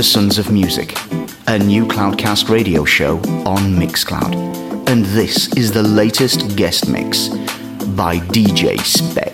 to Sons of Music, a new Cloudcast radio show on Mixcloud. And this is the latest guest mix by DJ Spec.